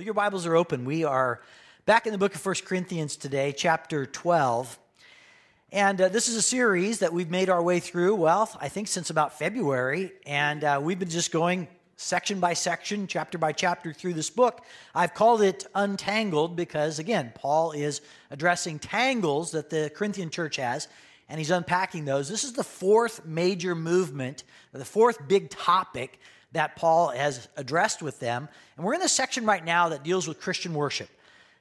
Well, your Bibles are open. We are back in the book of 1 Corinthians today, chapter 12. And uh, this is a series that we've made our way through, well, I think since about February. And uh, we've been just going section by section, chapter by chapter through this book. I've called it Untangled because, again, Paul is addressing tangles that the Corinthian church has, and he's unpacking those. This is the fourth major movement, the fourth big topic that Paul has addressed with them. And we're in the section right now that deals with Christian worship.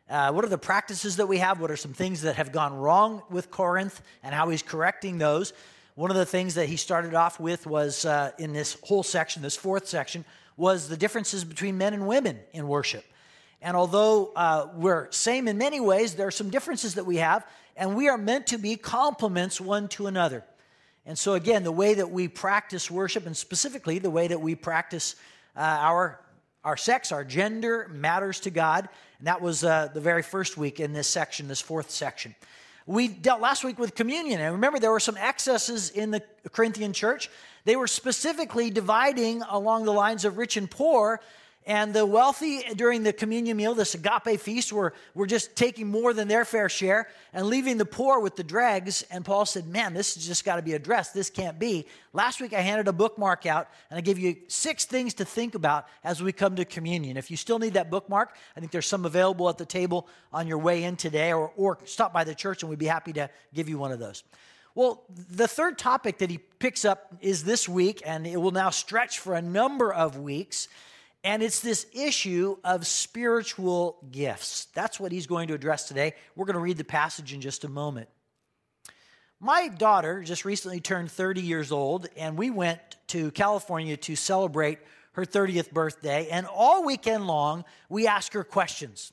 Uh, what are the practices that we have? What are some things that have gone wrong with Corinth and how he's correcting those? One of the things that he started off with was uh, in this whole section, this fourth section, was the differences between men and women in worship. And although uh, we're same in many ways, there are some differences that we have, and we are meant to be complements one to another. And so, again, the way that we practice worship, and specifically the way that we practice uh, our, our sex, our gender, matters to God. And that was uh, the very first week in this section, this fourth section. We dealt last week with communion. And remember, there were some excesses in the Corinthian church. They were specifically dividing along the lines of rich and poor and the wealthy during the communion meal, this agape feast, were, were just taking more than their fair share and leaving the poor with the dregs. And Paul said, Man, this has just got to be addressed. This can't be. Last week I handed a bookmark out and I gave you six things to think about as we come to communion. If you still need that bookmark, I think there's some available at the table on your way in today, or, or stop by the church and we'd be happy to give you one of those. Well, the third topic that he picks up is this week, and it will now stretch for a number of weeks. And it's this issue of spiritual gifts. That's what he's going to address today. We're going to read the passage in just a moment. My daughter just recently turned 30 years old, and we went to California to celebrate her 30th birthday. And all weekend long, we asked her questions.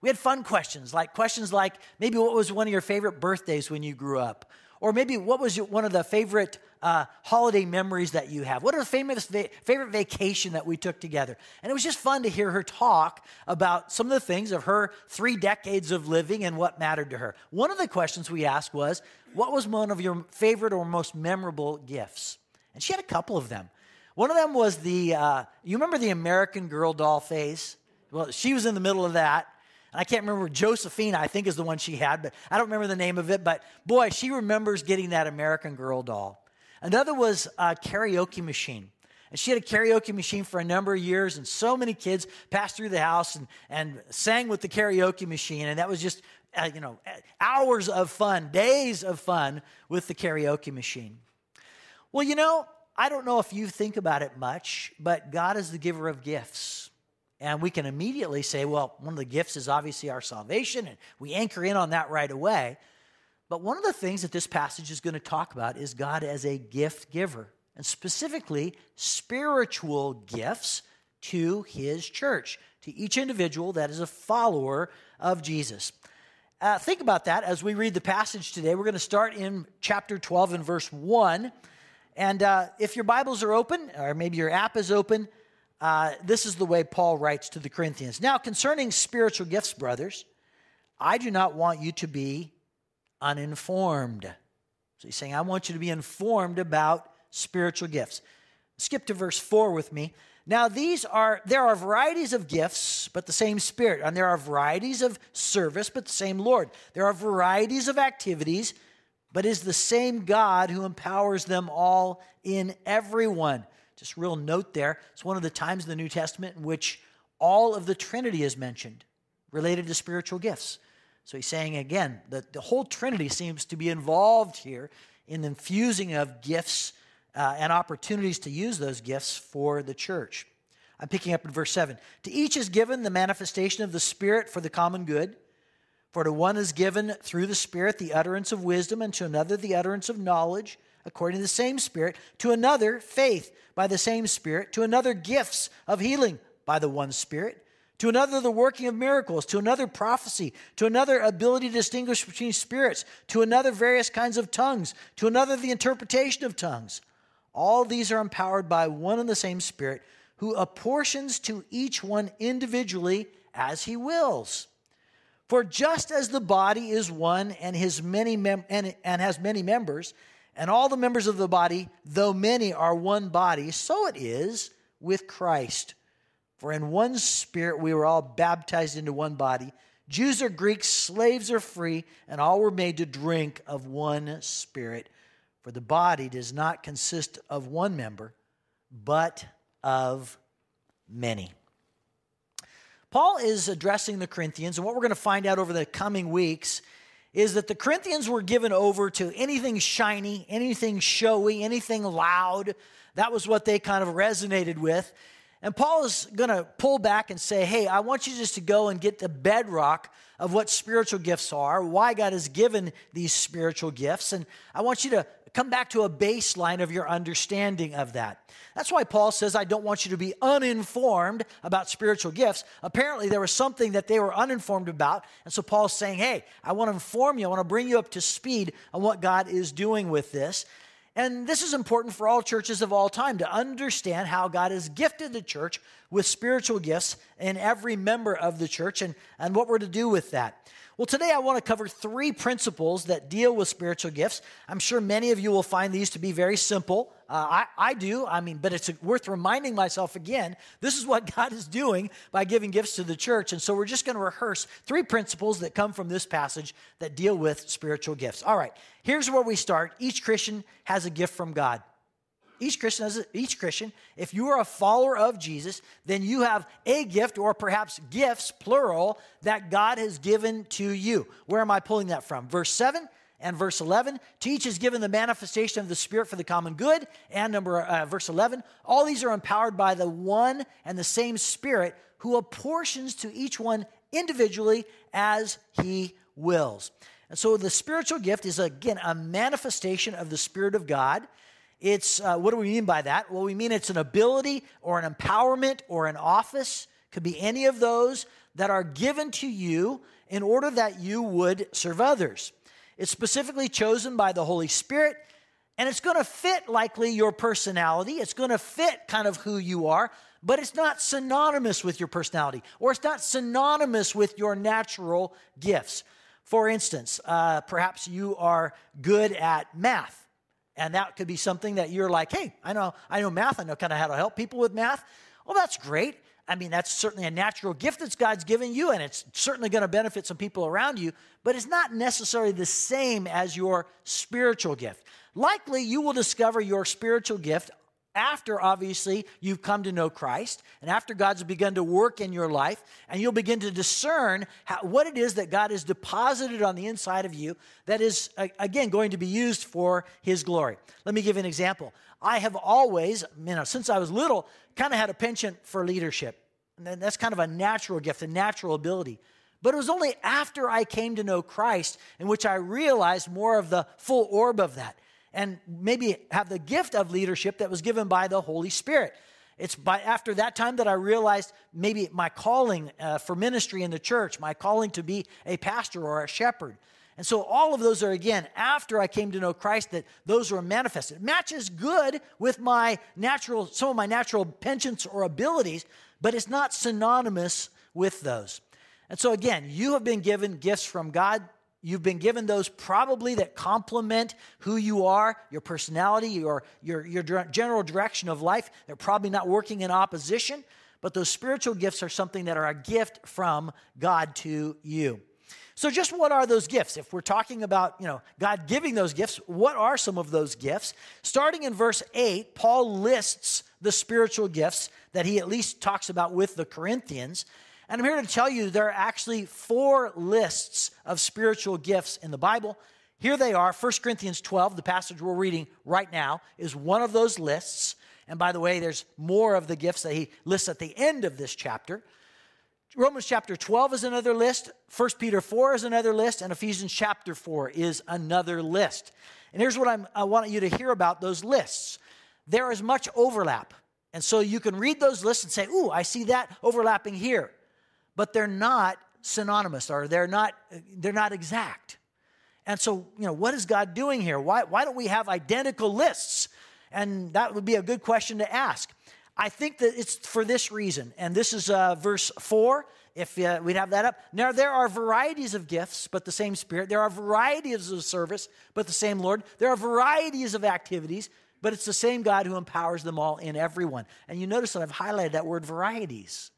We had fun questions, like questions like maybe what was one of your favorite birthdays when you grew up? Or maybe what was one of the favorite uh, holiday memories that you have? What are the famous va- favorite vacation that we took together? And it was just fun to hear her talk about some of the things of her three decades of living and what mattered to her. One of the questions we asked was, what was one of your favorite or most memorable gifts? And she had a couple of them. One of them was the, uh, you remember the American Girl doll phase? Well, she was in the middle of that. I can't remember Josephine, I think is the one she had, but I don't remember the name of it. But boy, she remembers getting that American Girl doll. Another was a karaoke machine. And she had a karaoke machine for a number of years, and so many kids passed through the house and, and sang with the karaoke machine. And that was just, uh, you know, hours of fun, days of fun with the karaoke machine. Well, you know, I don't know if you think about it much, but God is the giver of gifts. And we can immediately say, well, one of the gifts is obviously our salvation, and we anchor in on that right away. But one of the things that this passage is going to talk about is God as a gift giver, and specifically spiritual gifts to his church, to each individual that is a follower of Jesus. Uh, think about that as we read the passage today. We're going to start in chapter 12 and verse 1. And uh, if your Bibles are open, or maybe your app is open, uh, this is the way Paul writes to the Corinthians. Now, concerning spiritual gifts, brothers, I do not want you to be uninformed. So he's saying, I want you to be informed about spiritual gifts. Skip to verse 4 with me. Now, these are, there are varieties of gifts, but the same Spirit. And there are varieties of service, but the same Lord. There are varieties of activities, but is the same God who empowers them all in everyone. Just real note there. It's one of the times in the New Testament in which all of the Trinity is mentioned related to spiritual gifts. So he's saying again that the whole Trinity seems to be involved here in the infusing of gifts uh, and opportunities to use those gifts for the church. I'm picking up in verse 7. To each is given the manifestation of the Spirit for the common good. For to one is given through the Spirit the utterance of wisdom, and to another the utterance of knowledge according to the same Spirit, to another, faith by the same Spirit, to another, gifts of healing by the one Spirit, to another, the working of miracles, to another, prophecy, to another, ability to distinguish between spirits, to another, various kinds of tongues, to another, the interpretation of tongues. All these are empowered by one and the same Spirit, who apportions to each one individually as he wills. For just as the body is one and, his many mem- and, and has many members, and all the members of the body, though many, are one body, so it is with Christ. For in one spirit we were all baptized into one body. Jews or Greeks, slaves or free, and all were made to drink of one spirit. For the body does not consist of one member, but of many. Paul is addressing the Corinthians, and what we're going to find out over the coming weeks is that the Corinthians were given over to anything shiny, anything showy, anything loud. That was what they kind of resonated with. And Paul is going to pull back and say, hey, I want you just to go and get the bedrock of what spiritual gifts are, why God has given these spiritual gifts. And I want you to come back to a baseline of your understanding of that. That's why Paul says, I don't want you to be uninformed about spiritual gifts. Apparently, there was something that they were uninformed about. And so Paul's saying, Hey, I want to inform you, I want to bring you up to speed on what God is doing with this. And this is important for all churches of all time to understand how God has gifted the church with spiritual gifts in every member of the church and, and what we're to do with that. Well, today I want to cover three principles that deal with spiritual gifts. I'm sure many of you will find these to be very simple. Uh, I, I do, I mean, but it's worth reminding myself again this is what God is doing by giving gifts to the church. And so we're just going to rehearse three principles that come from this passage that deal with spiritual gifts. All right, here's where we start. Each Christian has a gift from God. Each Christian, each Christian, if you are a follower of Jesus, then you have a gift or perhaps gifts, plural, that God has given to you. Where am I pulling that from? Verse 7 and verse 11. To each is given the manifestation of the Spirit for the common good. And number uh, verse 11. All these are empowered by the one and the same Spirit who apportions to each one individually as he wills. And so the spiritual gift is again a manifestation of the Spirit of God. It's, uh, what do we mean by that? Well, we mean it's an ability or an empowerment or an office, could be any of those that are given to you in order that you would serve others. It's specifically chosen by the Holy Spirit, and it's going to fit likely your personality. It's going to fit kind of who you are, but it's not synonymous with your personality, or it's not synonymous with your natural gifts. For instance, uh, perhaps you are good at math. And that could be something that you're like, hey, I know, I know math, I know kind of how to help people with math. Well, that's great. I mean, that's certainly a natural gift that God's given you, and it's certainly going to benefit some people around you, but it's not necessarily the same as your spiritual gift. Likely, you will discover your spiritual gift after obviously you've come to know Christ and after God's begun to work in your life, and you'll begin to discern how, what it is that God has deposited on the inside of you that is, again, going to be used for His glory. Let me give you an example. I have always, you know, since I was little, kind of had a penchant for leadership. And that's kind of a natural gift, a natural ability. But it was only after I came to know Christ in which I realized more of the full orb of that and maybe have the gift of leadership that was given by the Holy Spirit. It's by after that time that I realized maybe my calling uh, for ministry in the church, my calling to be a pastor or a shepherd. And so all of those are again after I came to know Christ that those were manifested. It matches good with my natural some of my natural penchants or abilities, but it's not synonymous with those. And so again, you have been given gifts from God You've been given those probably that complement who you are, your personality, your, your, your general direction of life. They're probably not working in opposition, but those spiritual gifts are something that are a gift from God to you. So just what are those gifts? If we're talking about, you know, God giving those gifts, what are some of those gifts? Starting in verse 8, Paul lists the spiritual gifts that he at least talks about with the Corinthians. And I'm here to tell you there are actually four lists of spiritual gifts in the Bible. Here they are 1 Corinthians 12, the passage we're reading right now, is one of those lists. And by the way, there's more of the gifts that he lists at the end of this chapter. Romans chapter 12 is another list, 1 Peter 4 is another list, and Ephesians chapter 4 is another list. And here's what I'm, I want you to hear about those lists there is much overlap. And so you can read those lists and say, Ooh, I see that overlapping here but they're not synonymous or they're not they're not exact. And so, you know, what is God doing here? Why, why don't we have identical lists? And that would be a good question to ask. I think that it's for this reason. And this is uh, verse 4, if uh, we'd have that up. Now, there are varieties of gifts, but the same Spirit. There are varieties of service, but the same Lord. There are varieties of activities, but it's the same God who empowers them all in everyone. And you notice that I've highlighted that word varieties.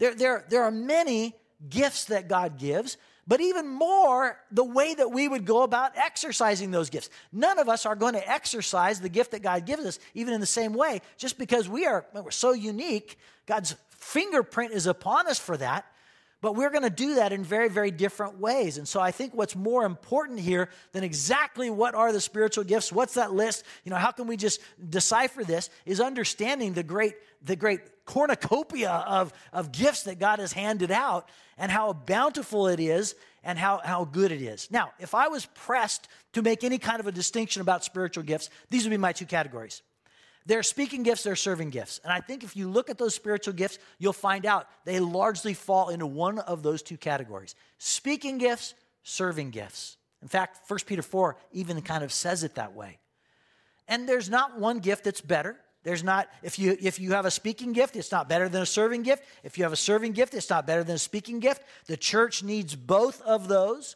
There, there, there are many gifts that God gives, but even more, the way that we would go about exercising those gifts. None of us are going to exercise the gift that God gives us, even in the same way, just because we are we're so unique. God's fingerprint is upon us for that. But we're going to do that in very, very different ways. And so I think what's more important here than exactly what are the spiritual gifts, what's that list, you know, how can we just decipher this, is understanding the great, the great cornucopia of, of gifts that God has handed out and how bountiful it is and how, how good it is. Now, if I was pressed to make any kind of a distinction about spiritual gifts, these would be my two categories. They're speaking gifts, they're serving gifts. And I think if you look at those spiritual gifts, you'll find out they largely fall into one of those two categories speaking gifts, serving gifts. In fact, 1 Peter 4 even kind of says it that way. And there's not one gift that's better. There's not, if you, if you have a speaking gift, it's not better than a serving gift. If you have a serving gift, it's not better than a speaking gift. The church needs both of those.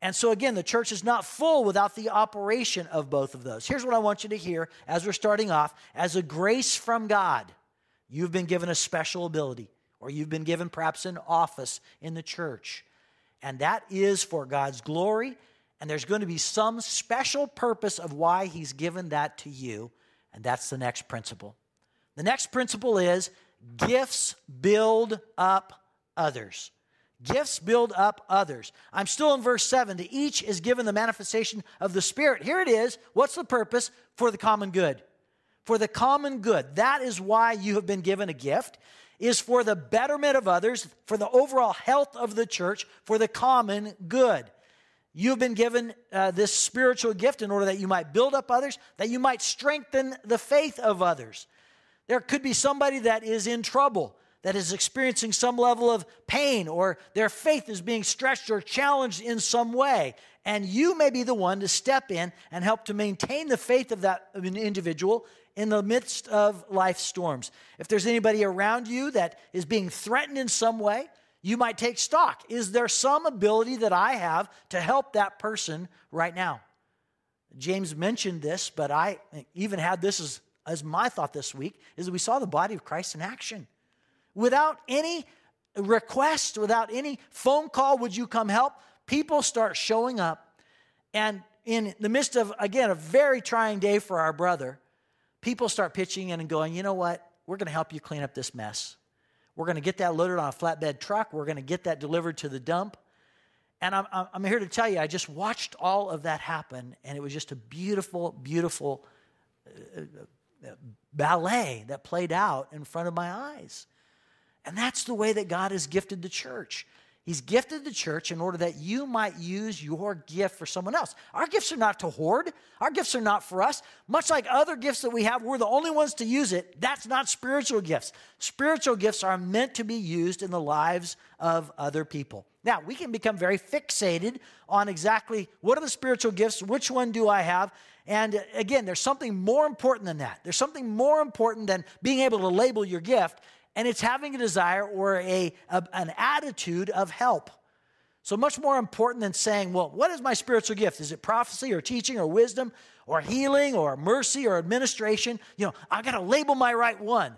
And so, again, the church is not full without the operation of both of those. Here's what I want you to hear as we're starting off as a grace from God, you've been given a special ability, or you've been given perhaps an office in the church. And that is for God's glory. And there's going to be some special purpose of why He's given that to you. And that's the next principle. The next principle is gifts build up others. Gifts build up others. I'm still in verse 7. To each is given the manifestation of the Spirit. Here it is. What's the purpose? For the common good. For the common good. That is why you have been given a gift, is for the betterment of others, for the overall health of the church, for the common good. You've been given uh, this spiritual gift in order that you might build up others, that you might strengthen the faith of others. There could be somebody that is in trouble that is experiencing some level of pain or their faith is being stretched or challenged in some way. And you may be the one to step in and help to maintain the faith of that individual in the midst of life storms. If there's anybody around you that is being threatened in some way, you might take stock. Is there some ability that I have to help that person right now? James mentioned this, but I even had this as, as my thought this week, is that we saw the body of Christ in action without any request, without any phone call, would you come help? People start showing up. And in the midst of, again, a very trying day for our brother, people start pitching in and going, you know what? We're going to help you clean up this mess. We're going to get that loaded on a flatbed truck. We're going to get that delivered to the dump. And I'm, I'm here to tell you, I just watched all of that happen, and it was just a beautiful, beautiful uh, uh, ballet that played out in front of my eyes. And that's the way that God has gifted the church. He's gifted the church in order that you might use your gift for someone else. Our gifts are not to hoard, our gifts are not for us. Much like other gifts that we have, we're the only ones to use it. That's not spiritual gifts. Spiritual gifts are meant to be used in the lives of other people. Now, we can become very fixated on exactly what are the spiritual gifts, which one do I have? And again, there's something more important than that. There's something more important than being able to label your gift, and it's having a desire or a, a, an attitude of help. So, much more important than saying, well, what is my spiritual gift? Is it prophecy or teaching or wisdom or healing or mercy or administration? You know, I got to label my right one.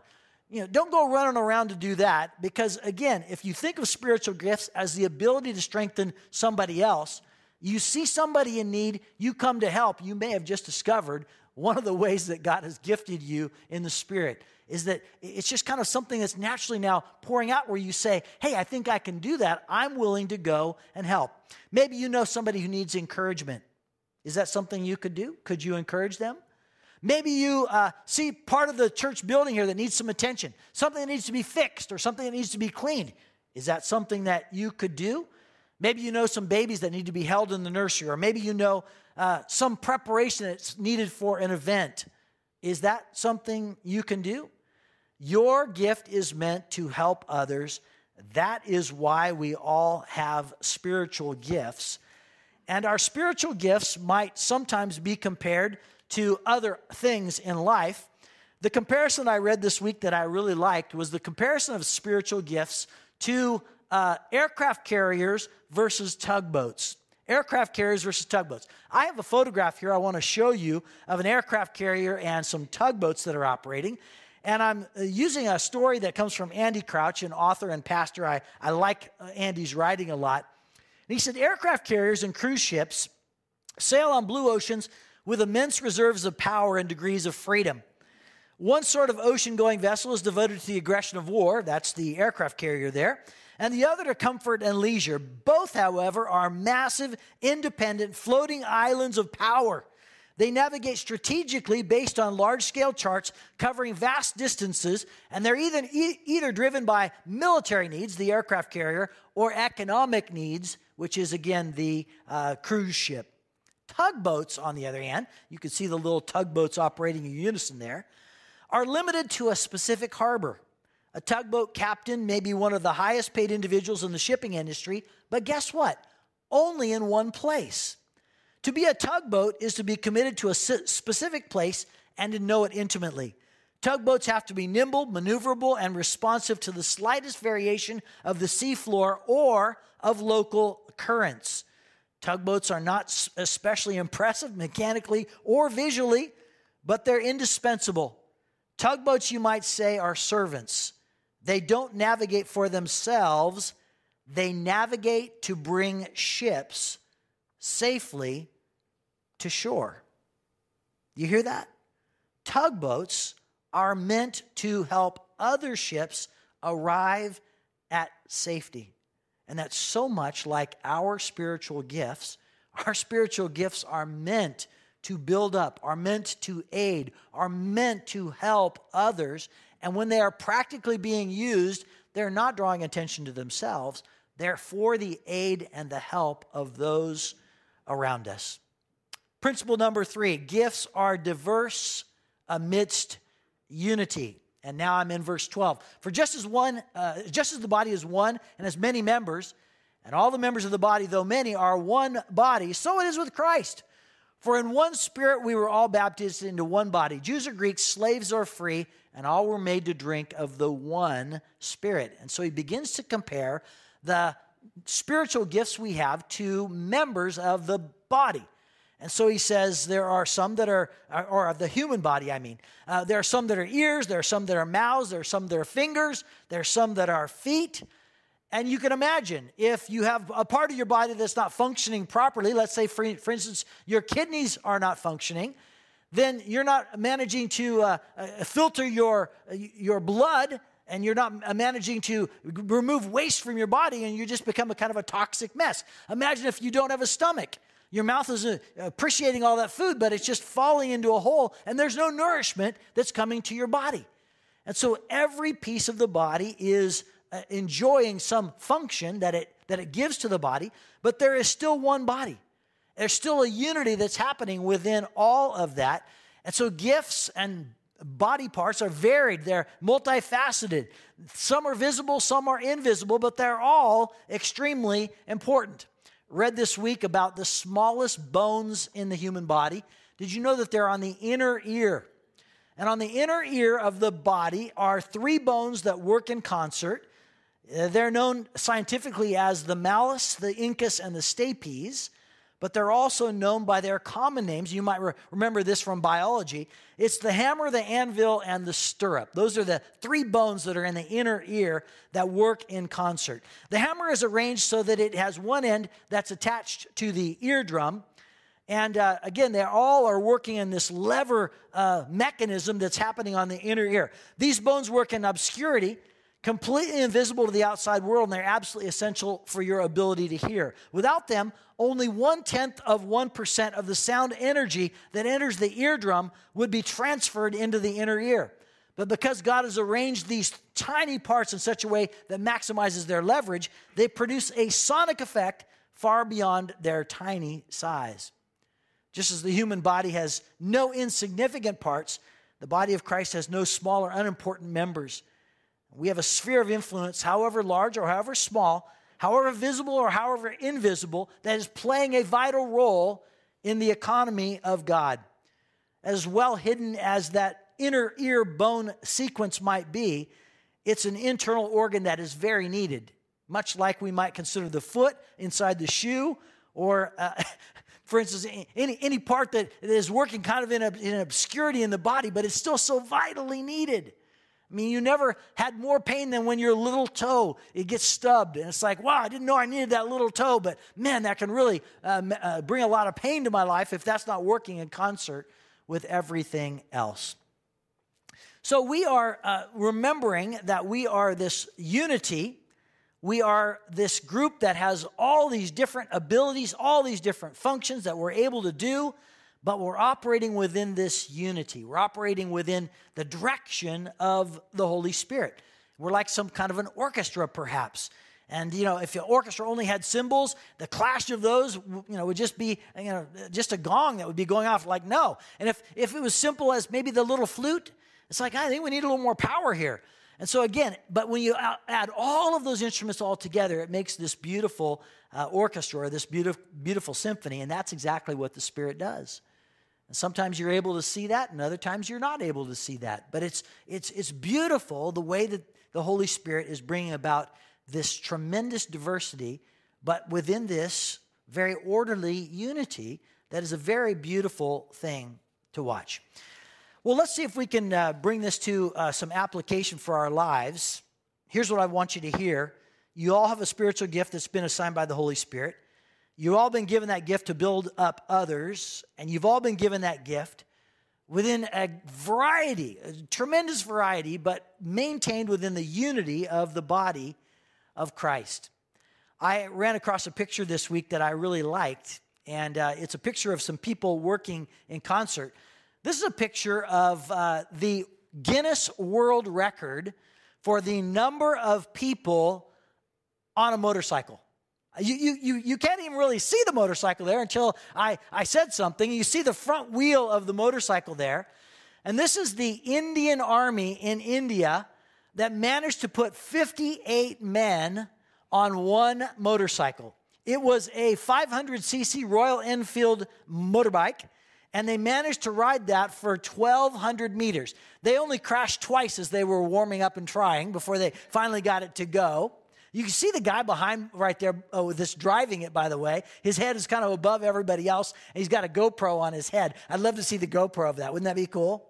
You know, don't go running around to do that because, again, if you think of spiritual gifts as the ability to strengthen somebody else, you see somebody in need, you come to help. You may have just discovered one of the ways that God has gifted you in the Spirit is that it's just kind of something that's naturally now pouring out where you say, Hey, I think I can do that. I'm willing to go and help. Maybe you know somebody who needs encouragement. Is that something you could do? Could you encourage them? Maybe you uh, see part of the church building here that needs some attention, something that needs to be fixed or something that needs to be cleaned. Is that something that you could do? Maybe you know some babies that need to be held in the nursery, or maybe you know uh, some preparation that's needed for an event. Is that something you can do? Your gift is meant to help others. That is why we all have spiritual gifts. And our spiritual gifts might sometimes be compared to other things in life. The comparison I read this week that I really liked was the comparison of spiritual gifts to uh, aircraft carriers versus tugboats. Aircraft carriers versus tugboats. I have a photograph here I want to show you of an aircraft carrier and some tugboats that are operating. And I'm uh, using a story that comes from Andy Crouch, an author and pastor. I, I like uh, Andy's writing a lot. And he said aircraft carriers and cruise ships sail on blue oceans with immense reserves of power and degrees of freedom. One sort of ocean going vessel is devoted to the aggression of war, that's the aircraft carrier there, and the other to comfort and leisure. Both, however, are massive, independent, floating islands of power. They navigate strategically based on large scale charts covering vast distances, and they're either, either driven by military needs, the aircraft carrier, or economic needs, which is again the uh, cruise ship. Tugboats, on the other hand, you can see the little tugboats operating in unison there, are limited to a specific harbor. A tugboat captain may be one of the highest paid individuals in the shipping industry, but guess what? Only in one place. To be a tugboat is to be committed to a specific place and to know it intimately. Tugboats have to be nimble, maneuverable, and responsive to the slightest variation of the seafloor or of local currents. Tugboats are not especially impressive mechanically or visually, but they're indispensable. Tugboats, you might say, are servants. They don't navigate for themselves, they navigate to bring ships safely to shore. You hear that? Tugboats are meant to help other ships arrive at safety. And that's so much like our spiritual gifts. Our spiritual gifts are meant to build up, are meant to aid, are meant to help others. And when they are practically being used, they're not drawing attention to themselves. They're for the aid and the help of those around us. Principle number three gifts are diverse amidst unity. And now I'm in verse 12. For just as one, uh, just as the body is one and has many members, and all the members of the body, though many, are one body, so it is with Christ. For in one spirit we were all baptized into one body, Jews or Greeks, slaves or free, and all were made to drink of the one spirit. And so he begins to compare the spiritual gifts we have to members of the body. And so he says there are some that are, or of the human body, I mean. Uh, there are some that are ears, there are some that are mouths, there are some that are fingers, there are some that are feet. And you can imagine if you have a part of your body that's not functioning properly, let's say, for, for instance, your kidneys are not functioning, then you're not managing to uh, uh, filter your, uh, your blood and you're not managing to remove waste from your body and you just become a kind of a toxic mess. Imagine if you don't have a stomach. Your mouth is uh, appreciating all that food, but it's just falling into a hole and there's no nourishment that's coming to your body. And so every piece of the body is uh, enjoying some function that it, that it gives to the body, but there is still one body. There's still a unity that's happening within all of that. And so gifts and body parts are varied, they're multifaceted. Some are visible, some are invisible, but they're all extremely important. Read this week about the smallest bones in the human body. Did you know that they're on the inner ear? And on the inner ear of the body are three bones that work in concert. Uh, they're known scientifically as the malleus, the incus, and the stapes, but they're also known by their common names. You might re- remember this from biology. It's the hammer, the anvil, and the stirrup. Those are the three bones that are in the inner ear that work in concert. The hammer is arranged so that it has one end that's attached to the eardrum. And uh, again, they all are working in this lever uh, mechanism that's happening on the inner ear. These bones work in obscurity completely invisible to the outside world, and they're absolutely essential for your ability to hear. Without them, only one tenth of 1% of the sound energy that enters the eardrum would be transferred into the inner ear. But because God has arranged these tiny parts in such a way that maximizes their leverage, they produce a sonic effect far beyond their tiny size. Just as the human body has no insignificant parts, the body of Christ has no small or unimportant members. We have a sphere of influence, however large or however small, however visible or however invisible, that is playing a vital role in the economy of God. As well hidden as that inner ear bone sequence might be, it's an internal organ that is very needed, much like we might consider the foot inside the shoe, or, uh, for instance, any, any part that is working kind of in, a, in obscurity in the body, but it's still so vitally needed. I mean, you never had more pain than when your little toe it gets stubbed, and it's like, wow, I didn't know I needed that little toe, but man, that can really uh, uh, bring a lot of pain to my life if that's not working in concert with everything else. So we are uh, remembering that we are this unity. We are this group that has all these different abilities, all these different functions that we're able to do but we're operating within this unity. We're operating within the direction of the Holy Spirit. We're like some kind of an orchestra, perhaps. And you know, if the orchestra only had cymbals, the clash of those, you know, would just be you know just a gong that would be going off. Like no. And if if it was simple as maybe the little flute, it's like I think we need a little more power here. And so again, but when you add all of those instruments all together, it makes this beautiful uh, orchestra or this beautiful beautiful symphony. And that's exactly what the Spirit does. And sometimes you're able to see that, and other times you're not able to see that. But it's, it's, it's beautiful the way that the Holy Spirit is bringing about this tremendous diversity, but within this very orderly unity that is a very beautiful thing to watch. Well, let's see if we can uh, bring this to uh, some application for our lives. Here's what I want you to hear. You all have a spiritual gift that's been assigned by the Holy Spirit. You've all been given that gift to build up others, and you've all been given that gift within a variety, a tremendous variety, but maintained within the unity of the body of Christ. I ran across a picture this week that I really liked, and uh, it's a picture of some people working in concert. This is a picture of uh, the Guinness World Record for the number of people on a motorcycle. You, you, you, you can't even really see the motorcycle there until I, I said something. You see the front wheel of the motorcycle there. And this is the Indian Army in India that managed to put 58 men on one motorcycle. It was a 500cc Royal Enfield motorbike, and they managed to ride that for 1,200 meters. They only crashed twice as they were warming up and trying before they finally got it to go. You can see the guy behind right there, oh, this driving it, by the way. His head is kind of above everybody else, and he's got a GoPro on his head. I'd love to see the GoPro of that. Wouldn't that be cool?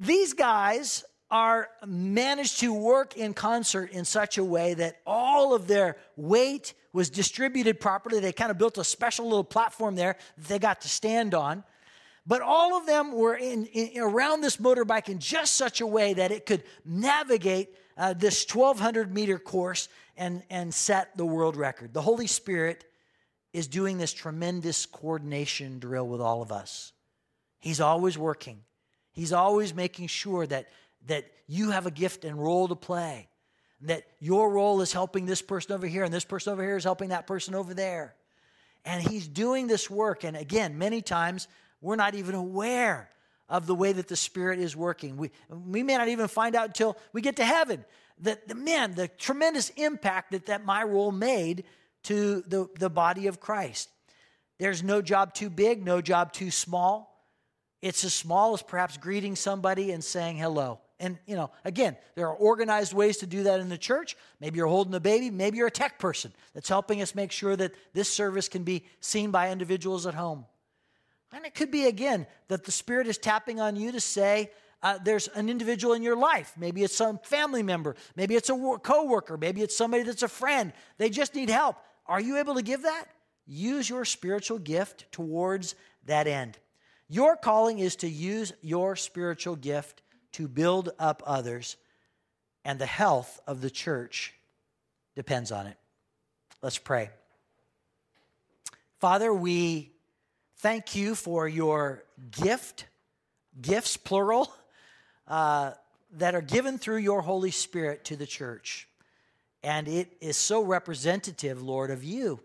These guys are managed to work in concert in such a way that all of their weight was distributed properly. They kind of built a special little platform there that they got to stand on. But all of them were in, in around this motorbike in just such a way that it could navigate uh, this 1,200 meter course and, and set the world record. The Holy Spirit is doing this tremendous coordination drill with all of us. He's always working, He's always making sure that, that you have a gift and role to play, that your role is helping this person over here, and this person over here is helping that person over there. And He's doing this work. And again, many times we're not even aware of the way that the Spirit is working. We, we may not even find out until we get to heaven that, the, man, the tremendous impact that, that my role made to the, the body of Christ. There's no job too big, no job too small. It's as small as perhaps greeting somebody and saying hello. And, you know, again, there are organized ways to do that in the church. Maybe you're holding a baby. Maybe you're a tech person that's helping us make sure that this service can be seen by individuals at home. And it could be, again, that the Spirit is tapping on you to say, uh, there's an individual in your life. Maybe it's some family member. Maybe it's a co coworker. Maybe it's somebody that's a friend. They just need help. Are you able to give that? Use your spiritual gift towards that end. Your calling is to use your spiritual gift to build up others, and the health of the church depends on it. Let's pray. Father, we Thank you for your gift, gifts, plural, uh, that are given through your Holy Spirit to the church. And it is so representative, Lord, of you.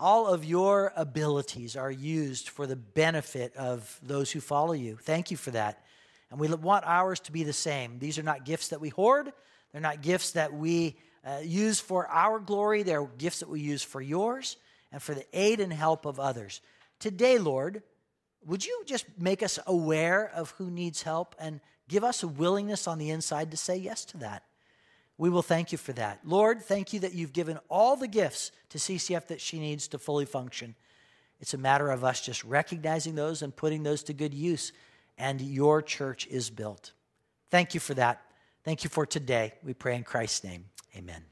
All of your abilities are used for the benefit of those who follow you. Thank you for that. And we want ours to be the same. These are not gifts that we hoard, they're not gifts that we uh, use for our glory, they're gifts that we use for yours and for the aid and help of others. Today, Lord, would you just make us aware of who needs help and give us a willingness on the inside to say yes to that? We will thank you for that. Lord, thank you that you've given all the gifts to CCF that she needs to fully function. It's a matter of us just recognizing those and putting those to good use, and your church is built. Thank you for that. Thank you for today. We pray in Christ's name. Amen.